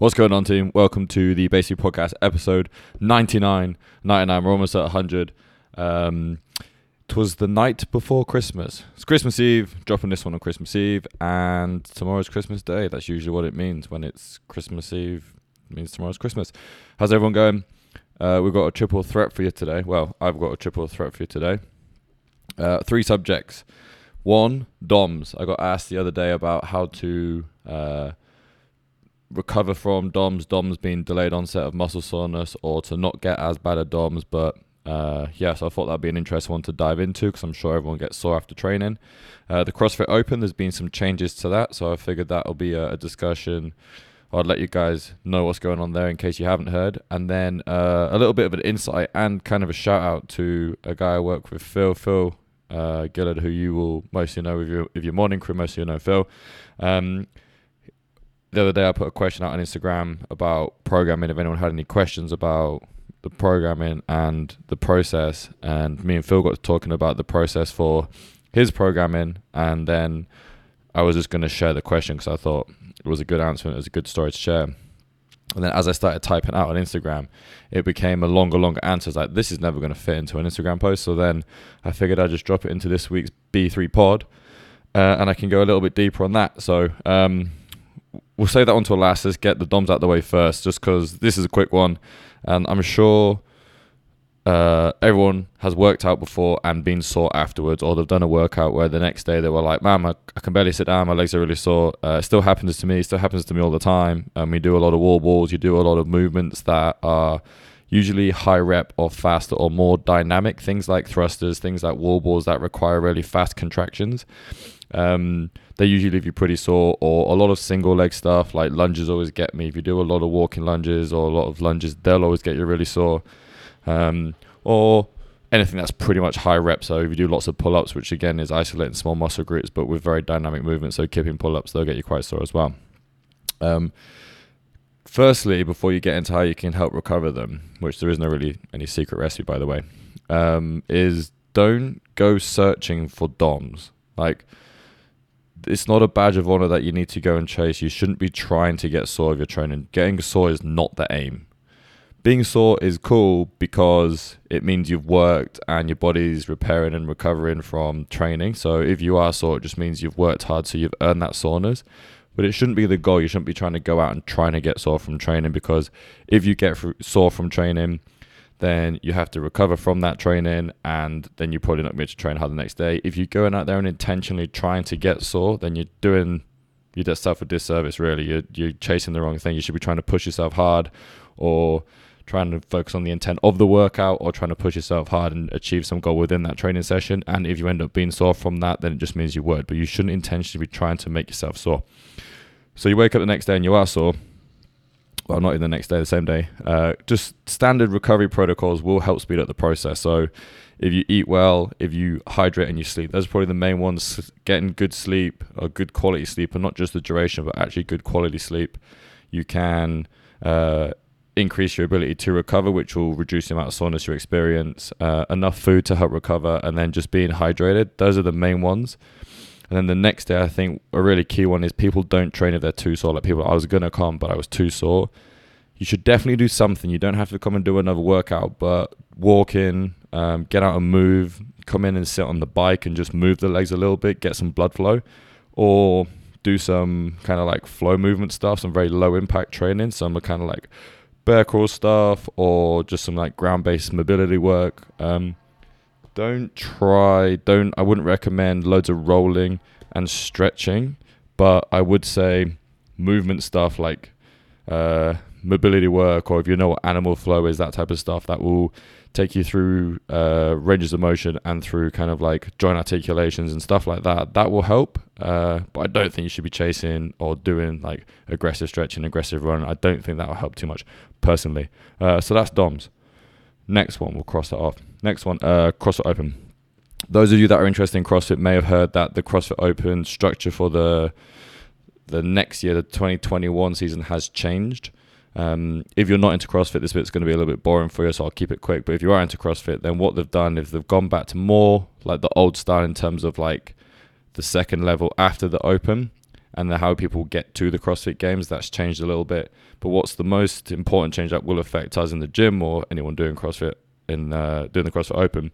What's going on, team? Welcome to the Basic Podcast episode 99. 99, we're almost at 100. Um, it was the night before Christmas. It's Christmas Eve, dropping this one on Christmas Eve, and tomorrow's Christmas Day. That's usually what it means when it's Christmas Eve. It means tomorrow's Christmas. How's everyone going? Uh, we've got a triple threat for you today. Well, I've got a triple threat for you today. Uh, three subjects. One, DOMS. I got asked the other day about how to. Uh, recover from DOMS, DOMS being delayed onset of muscle soreness, or to not get as bad a DOMS. But uh, yeah, so I thought that'd be an interesting one to dive into because I'm sure everyone gets sore after training. Uh, the CrossFit Open, there's been some changes to that, so I figured that'll be a, a discussion. I'd let you guys know what's going on there in case you haven't heard. And then uh, a little bit of an insight and kind of a shout out to a guy I work with, Phil. Phil uh, Gillard, who you will mostly know if, you if your morning crew, mostly you know Phil. Um, the other day I put a question out on Instagram about programming. If anyone had any questions about the programming and the process, and me and Phil got talking about the process for his programming, and then I was just going to share the question because I thought it was a good answer and it was a good story to share. And then as I started typing out on Instagram, it became a longer, longer answer. It's like this is never going to fit into an Instagram post. So then I figured I'd just drop it into this week's B3 pod, uh, and I can go a little bit deeper on that. So um, we'll save that one to last. Let's get the DOMs out of the way first, just because this is a quick one, and I'm sure uh, everyone has worked out before and been sore afterwards, or they've done a workout where the next day they were like, "Man, I, I can barely sit down. My legs are really sore." Uh, it still happens to me. It still happens to me all the time. And we do a lot of wall balls. You do a lot of movements that are usually high rep or faster or more dynamic things like thrusters, things like wall balls that require really fast contractions. Um, they usually leave you pretty sore, or a lot of single leg stuff like lunges always get me. If you do a lot of walking lunges or a lot of lunges, they'll always get you really sore. Um, or anything that's pretty much high rep. So if you do lots of pull ups, which again is isolating small muscle groups, but with very dynamic movement, so kipping pull ups, they'll get you quite sore as well. Um, firstly, before you get into how you can help recover them, which there is no really any secret recipe, by the way, um, is don't go searching for DOMs. Like, it's not a badge of honor that you need to go and chase. You shouldn't be trying to get sore of you're training. Getting sore is not the aim. Being sore is cool because it means you've worked and your body's repairing and recovering from training. So if you are sore, it just means you've worked hard, so you've earned that soreness. But it shouldn't be the goal. You shouldn't be trying to go out and trying to get sore from training because if you get sore from training, then you have to recover from that training and then you're probably not going to train hard the next day. If you're going out there and intentionally trying to get sore, then you're doing yourself a disservice, really. You're, you're chasing the wrong thing. You should be trying to push yourself hard or trying to focus on the intent of the workout or trying to push yourself hard and achieve some goal within that training session. And if you end up being sore from that, then it just means you would. But you shouldn't intentionally be trying to make yourself sore. So you wake up the next day and you are sore well, not in the next day, the same day. Uh, just standard recovery protocols will help speed up the process. So, if you eat well, if you hydrate and you sleep, those are probably the main ones. Getting good sleep or good quality sleep, and not just the duration, but actually good quality sleep. You can uh, increase your ability to recover, which will reduce the amount of soreness you experience. Uh, enough food to help recover, and then just being hydrated. Those are the main ones. And then the next day, I think a really key one is people don't train if they're too sore. Like people, I was gonna come, but I was too sore. You should definitely do something. You don't have to come and do another workout, but walk in, um, get out and move, come in and sit on the bike and just move the legs a little bit, get some blood flow, or do some kind of like flow movement stuff, some very low impact training, some kind of like bear crawl stuff, or just some like ground based mobility work. Um, don't try don't i wouldn't recommend loads of rolling and stretching but i would say movement stuff like uh, mobility work or if you know what animal flow is that type of stuff that will take you through uh, ranges of motion and through kind of like joint articulations and stuff like that. That will help uh, but i don't think you should be chasing or doing like aggressive stretching aggressive run. I don't think that will help too much personally. Uh, so that's doms. Next one we'll cross that off Next one, uh, CrossFit Open. Those of you that are interested in CrossFit may have heard that the CrossFit Open structure for the the next year, the 2021 season, has changed. Um, if you're not into CrossFit, this bit's going to be a little bit boring for you, so I'll keep it quick. But if you are into CrossFit, then what they've done is they've gone back to more like the old style in terms of like the second level after the Open, and the how people get to the CrossFit Games. That's changed a little bit. But what's the most important change that will affect us in the gym or anyone doing CrossFit in uh, doing the CrossFit Open?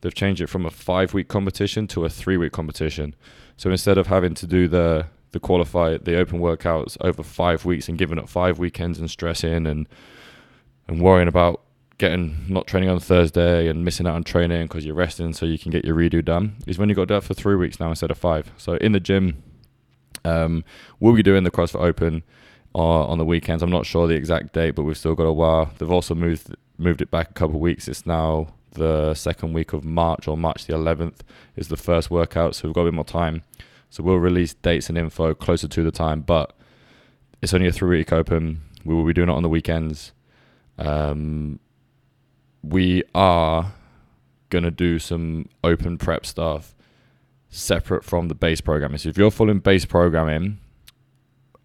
They've changed it from a five week competition to a three week competition. So instead of having to do the the qualify the open workouts over five weeks and giving up five weekends and stressing and and worrying about getting not training on Thursday and missing out on training because you're resting so you can get your redo done is when you got to do for three weeks now instead of five. So in the gym, um, we'll be doing the CrossFit Open uh, on the weekends. I'm not sure the exact date, but we've still got a while. They've also moved moved it back a couple weeks. It's now the second week of March or March the 11th is the first workout, so we've got a bit more time. So we'll release dates and info closer to the time, but it's only a three week open. We will be doing it on the weekends. Um, we are going to do some open prep stuff separate from the base programming. So if you're following base programming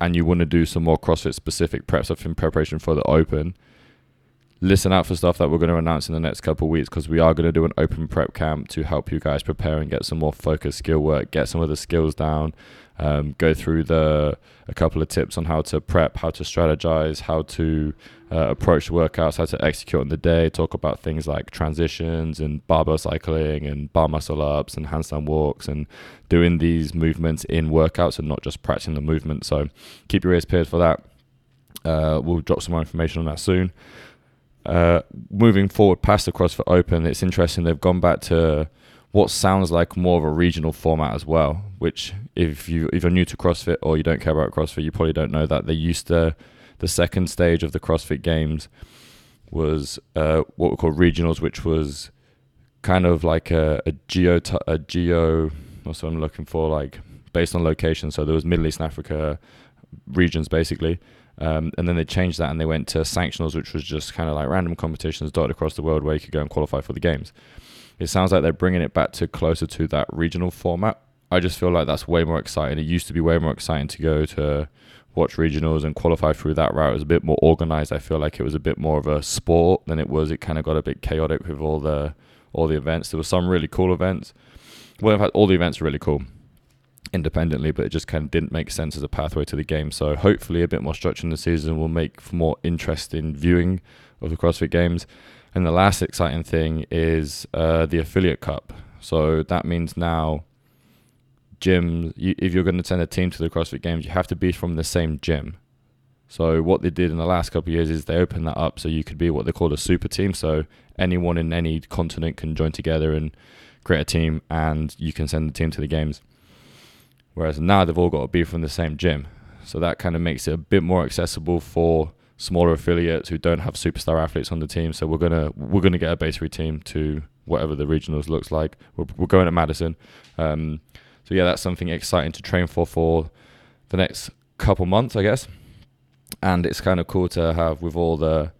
and you want to do some more CrossFit specific prep stuff in preparation for the open, listen out for stuff that we're going to announce in the next couple weeks because we are going to do an open prep camp to help you guys prepare and get some more focused skill work, get some of the skills down, um, go through the a couple of tips on how to prep, how to strategize, how to uh, approach workouts, how to execute on the day, talk about things like transitions and barbell cycling and bar muscle ups and handstand walks and doing these movements in workouts and not just practicing the movement. So keep your ears peeled for that. Uh, we'll drop some more information on that soon. Uh, moving forward past the CrossFit Open, it's interesting they've gone back to what sounds like more of a regional format as well. Which, if you if you're new to CrossFit or you don't care about CrossFit, you probably don't know that they used to the second stage of the CrossFit Games was uh, what we call regionals, which was kind of like a, a geo a geo. What's what I'm looking for? Like based on location. So there was Middle East and Africa regions basically, um, and then they changed that and they went to sanctionals, which was just kind of like random competitions dotted across the world where you could go and qualify for the games. It sounds like they're bringing it back to closer to that regional format. I just feel like that's way more exciting. It used to be way more exciting to go to watch regionals and qualify through that route. It was a bit more organized. I feel like it was a bit more of a sport than it was. It kind of got a bit chaotic with all the all the events. There were some really cool events. Well, in fact, all the events are really cool independently, but it just kind of didn't make sense as a pathway to the game. So hopefully, a bit more structure in the season will make for more interesting viewing of the CrossFit Games. And the last exciting thing is uh, the affiliate cup. So that means now gyms. You, if you're going to send a team to the CrossFit Games, you have to be from the same gym. So what they did in the last couple of years is they opened that up so you could be what they call a super team. So anyone in any continent can join together and create a team, and you can send the team to the games. Whereas now they've all got to be from the same gym. So that kind of makes it a bit more accessible for smaller affiliates who don't have superstar athletes on the team. So we're gonna we're gonna get a base three team to whatever the regionals looks like. We're, we're going to Madison. Um, so yeah, that's something exciting to train for for the next couple months, I guess. And it's kind of cool to have with all the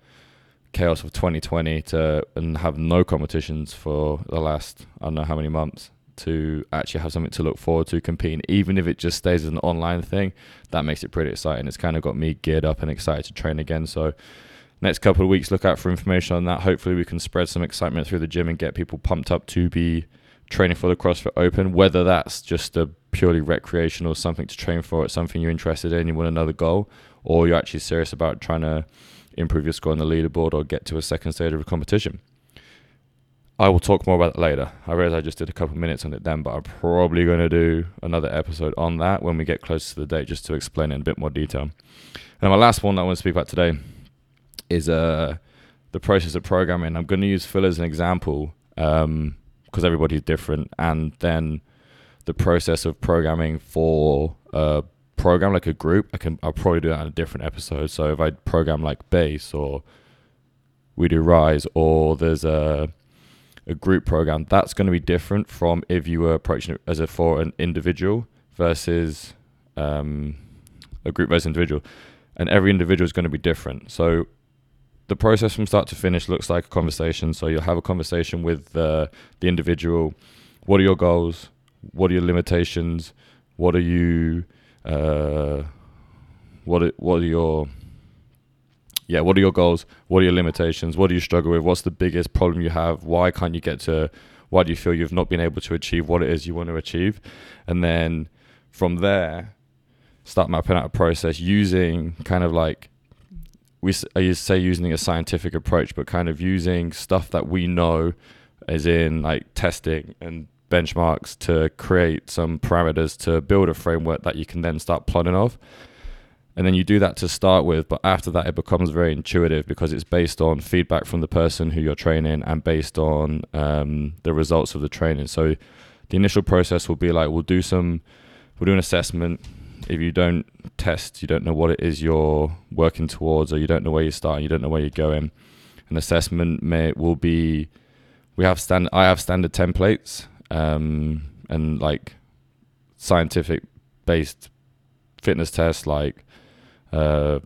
chaos of 2020 to and have no competitions for the last I don't know how many months to actually have something to look forward to competing, even if it just stays as an online thing, that makes it pretty exciting. It's kind of got me geared up and excited to train again. So, next couple of weeks, look out for information on that. Hopefully, we can spread some excitement through the gym and get people pumped up to be training for the CrossFit Open, whether that's just a purely recreational something to train for, it's something you're interested in, you want another goal, or you're actually serious about trying to improve your score on the leaderboard or get to a second stage of a competition. I will talk more about that later. I realize I just did a couple minutes on it then, but I'm probably going to do another episode on that when we get closer to the date just to explain it in a bit more detail. And my last one that I want to speak about today is uh, the process of programming. I'm going to use Phil as an example because um, everybody's different, and then the process of programming for a program like a group. I can I'll probably do that in a different episode. So if I program like base or we do rise or there's a a group program, that's going to be different from if you were approaching it as a for an individual versus um, a group versus individual. And every individual is going to be different. So the process from start to finish looks like a conversation. So you'll have a conversation with uh, the individual. What are your goals? What are your limitations? What are you? Uh, what are, what are your yeah, what are your goals? What are your limitations? What do you struggle with? What's the biggest problem you have? Why can't you get to? Why do you feel you've not been able to achieve what it is you want to achieve? And then from there, start mapping out a process using kind of like we I used to say using a scientific approach, but kind of using stuff that we know, as in like testing and benchmarks to create some parameters to build a framework that you can then start plotting off. And then you do that to start with, but after that, it becomes very intuitive because it's based on feedback from the person who you're training and based on um, the results of the training. So the initial process will be like we'll do some, we'll do an assessment. If you don't test, you don't know what it is you're working towards, or you don't know where you're starting, you don't know where you're going. An assessment may will be, we have stand, I have standard templates um, and like scientific based fitness tests like uh,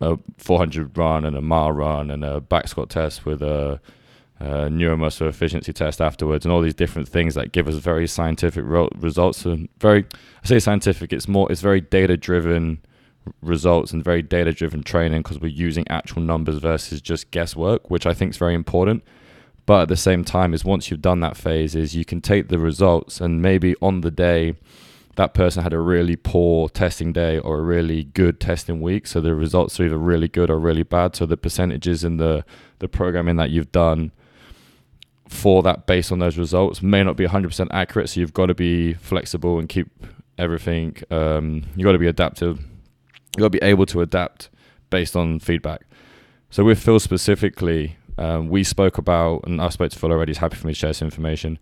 a 400 run and a mile run and a back squat test with a, a neuromuscular efficiency test afterwards and all these different things that give us very scientific results and very I say scientific it's more it's very data driven results and very data driven training because we're using actual numbers versus just guesswork which I think is very important. But at the same time is once you've done that phase is you can take the results and maybe on the day that person had a really poor testing day or a really good testing week. So the results are either really good or really bad. So the percentages in the, the programming that you've done for that based on those results may not be 100% accurate. So you've got to be flexible and keep everything, um, you've got to be adaptive. You've got to be able to adapt based on feedback. So with Phil specifically, um, we spoke about, and I spoke to Phil already, he's happy for me to share this information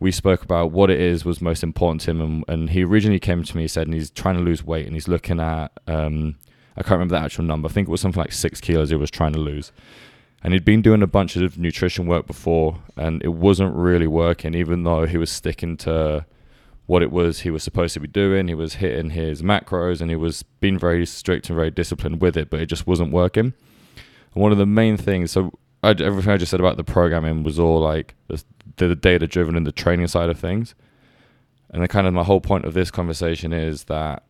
we spoke about what it is was most important to him and, and he originally came to me said and he's trying to lose weight and he's looking at um, I can't remember the actual number I think it was something like six kilos he was trying to lose. And he'd been doing a bunch of nutrition work before and it wasn't really working even though he was sticking to what it was he was supposed to be doing. He was hitting his macros and he was being very strict and very disciplined with it but it just wasn't working. And one of the main things so I, everything I just said about the programming was all like the, the data driven and the training side of things. And then, kind of, my whole point of this conversation is that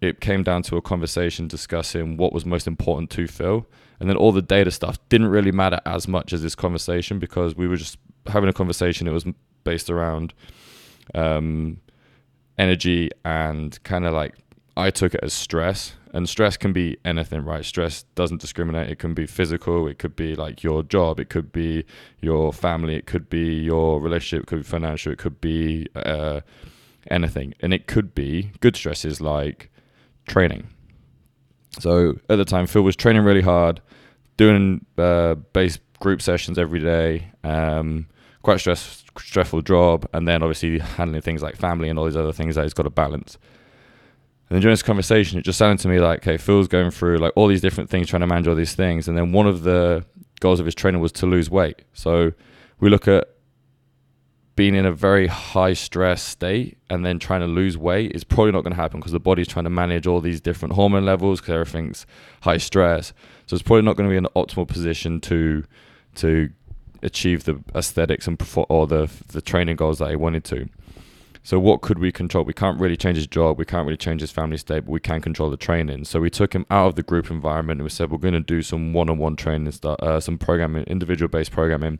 it came down to a conversation discussing what was most important to Phil. And then all the data stuff didn't really matter as much as this conversation because we were just having a conversation. It was based around um, energy and kind of like I took it as stress and stress can be anything right? Stress doesn't discriminate. It can be physical it could be like your job it could be your family it could be your relationship it could be financial it could be uh, anything. And it could be good stresses like training. So at the time phil was training really hard doing uh, base group sessions every day um, quite stress stressful job and then obviously handling things like family and all these other things that he's got to balance and then during this conversation, it just sounded to me like, okay, Phil's going through like all these different things, trying to manage all these things. And then one of the goals of his training was to lose weight. So we look at being in a very high stress state and then trying to lose weight is probably not going to happen because the body's trying to manage all these different hormone levels because everything's high stress. So it's probably not going to be in an optimal position to to achieve the aesthetics and or the the training goals that he wanted to. So what could we control? We can't really change his job. We can't really change his family state, but we can control the training. So we took him out of the group environment and we said we're going to do some one-on-one training, start, uh, some programming, individual-based programming.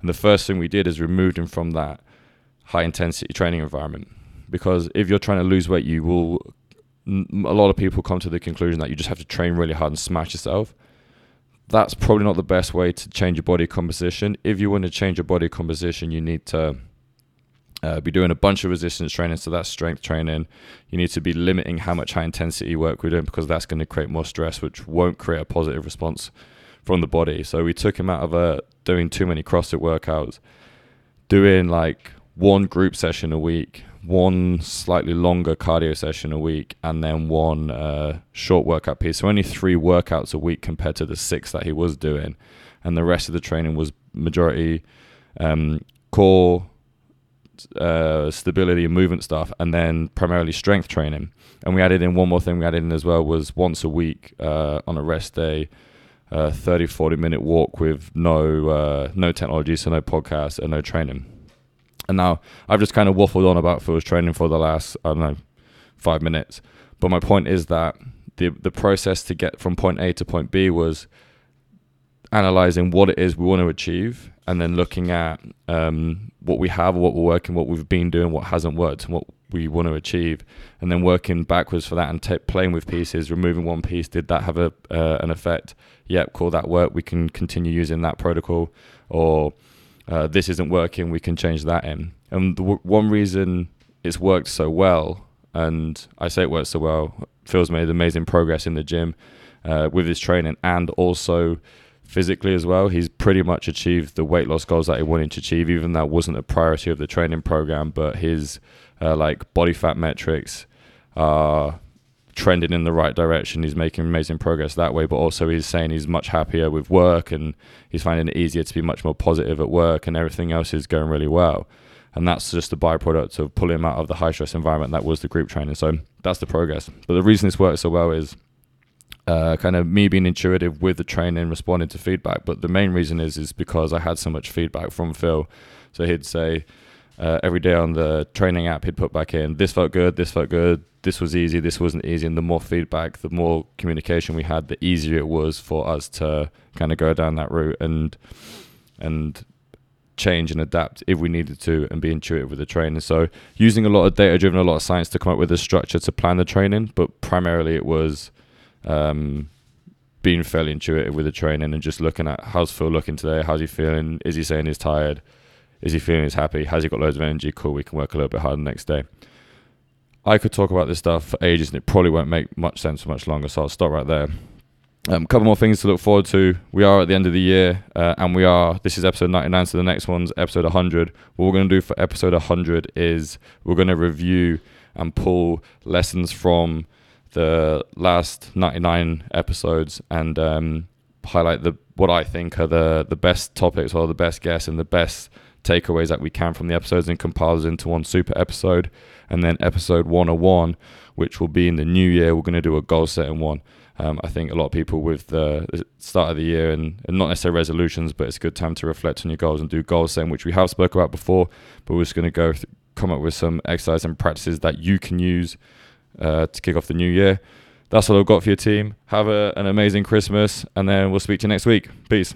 And the first thing we did is removed him from that high-intensity training environment because if you're trying to lose weight, you will. A lot of people come to the conclusion that you just have to train really hard and smash yourself. That's probably not the best way to change your body composition. If you want to change your body composition, you need to uh, be doing a bunch of resistance training, so that's strength training. You need to be limiting how much high intensity work we're doing because that's going to create more stress, which won't create a positive response from the body. So we took him out of uh, doing too many CrossFit workouts, doing like one group session a week, one slightly longer cardio session a week, and then one uh, short workout piece. So only three workouts a week compared to the six that he was doing, and the rest of the training was majority um, core uh, stability and movement stuff, and then primarily strength training. And we added in one more thing we added in as well was once a week uh, on a rest day, uh, 30, 40 minute walk with no uh, no technology, so no podcast and no training. And now I've just kind of waffled on about Phil's training for the last, I don't know, five minutes. But my point is that the the process to get from point A to point B was analyzing what it is we want to achieve and then looking at um, what we have, what we're working, what we've been doing, what hasn't worked, and what we want to achieve, and then working backwards for that and t- playing with pieces, removing one piece. Did that have a uh, an effect? Yep, cool. That work. We can continue using that protocol, or uh, this isn't working. We can change that in. And the w- one reason it's worked so well, and I say it works so well. Phil's made amazing progress in the gym uh, with his training, and also physically as well. He's pretty much achieved the weight loss goals that he wanted to achieve, even that wasn't a priority of the training program. But his uh, like body fat metrics are trending in the right direction. He's making amazing progress that way, but also he's saying he's much happier with work and he's finding it easier to be much more positive at work, and everything else is going really well. And that's just a byproduct of pulling him out of the high stress environment that was the group training. So that's the progress. But the reason this works so well is uh, kind of me being intuitive with the training, responding to feedback. But the main reason is is because I had so much feedback from Phil. So he'd say uh, every day on the training app, he'd put back in this felt good, this felt good, this was easy, this wasn't easy. And the more feedback, the more communication we had, the easier it was for us to kind of go down that route and and change and adapt if we needed to and be intuitive with the training. So using a lot of data driven, a lot of science to come up with a structure to plan the training, but primarily it was um, being fairly intuitive with the training and just looking at how's Phil looking today, how's he feeling, is he saying he's tired, is he feeling he's happy, has he got loads of energy, cool, we can work a little bit harder next day. I could talk about this stuff for ages and it probably won't make much sense for much longer, so I'll stop right there. A um, couple more things to look forward to. We are at the end of the year, uh, and we are. This is episode 99, so the next one's episode 100. What we're going to do for episode 100 is we're going to review and pull lessons from the last 99 episodes and um, highlight the what I think are the the best topics or the best guests and the best takeaways that we can from the episodes and compile those into one super episode. And then episode 101, which will be in the new year, we're going to do a goal setting one. Um, I think a lot of people with the start of the year and, and, not necessarily resolutions, but it's a good time to reflect on your goals and do goal setting, which we have spoke about before. But we're just going to go th- come up with some exercise and practices that you can use uh, to kick off the new year. That's all I've got for your team. Have a, an amazing Christmas, and then we'll speak to you next week. Peace.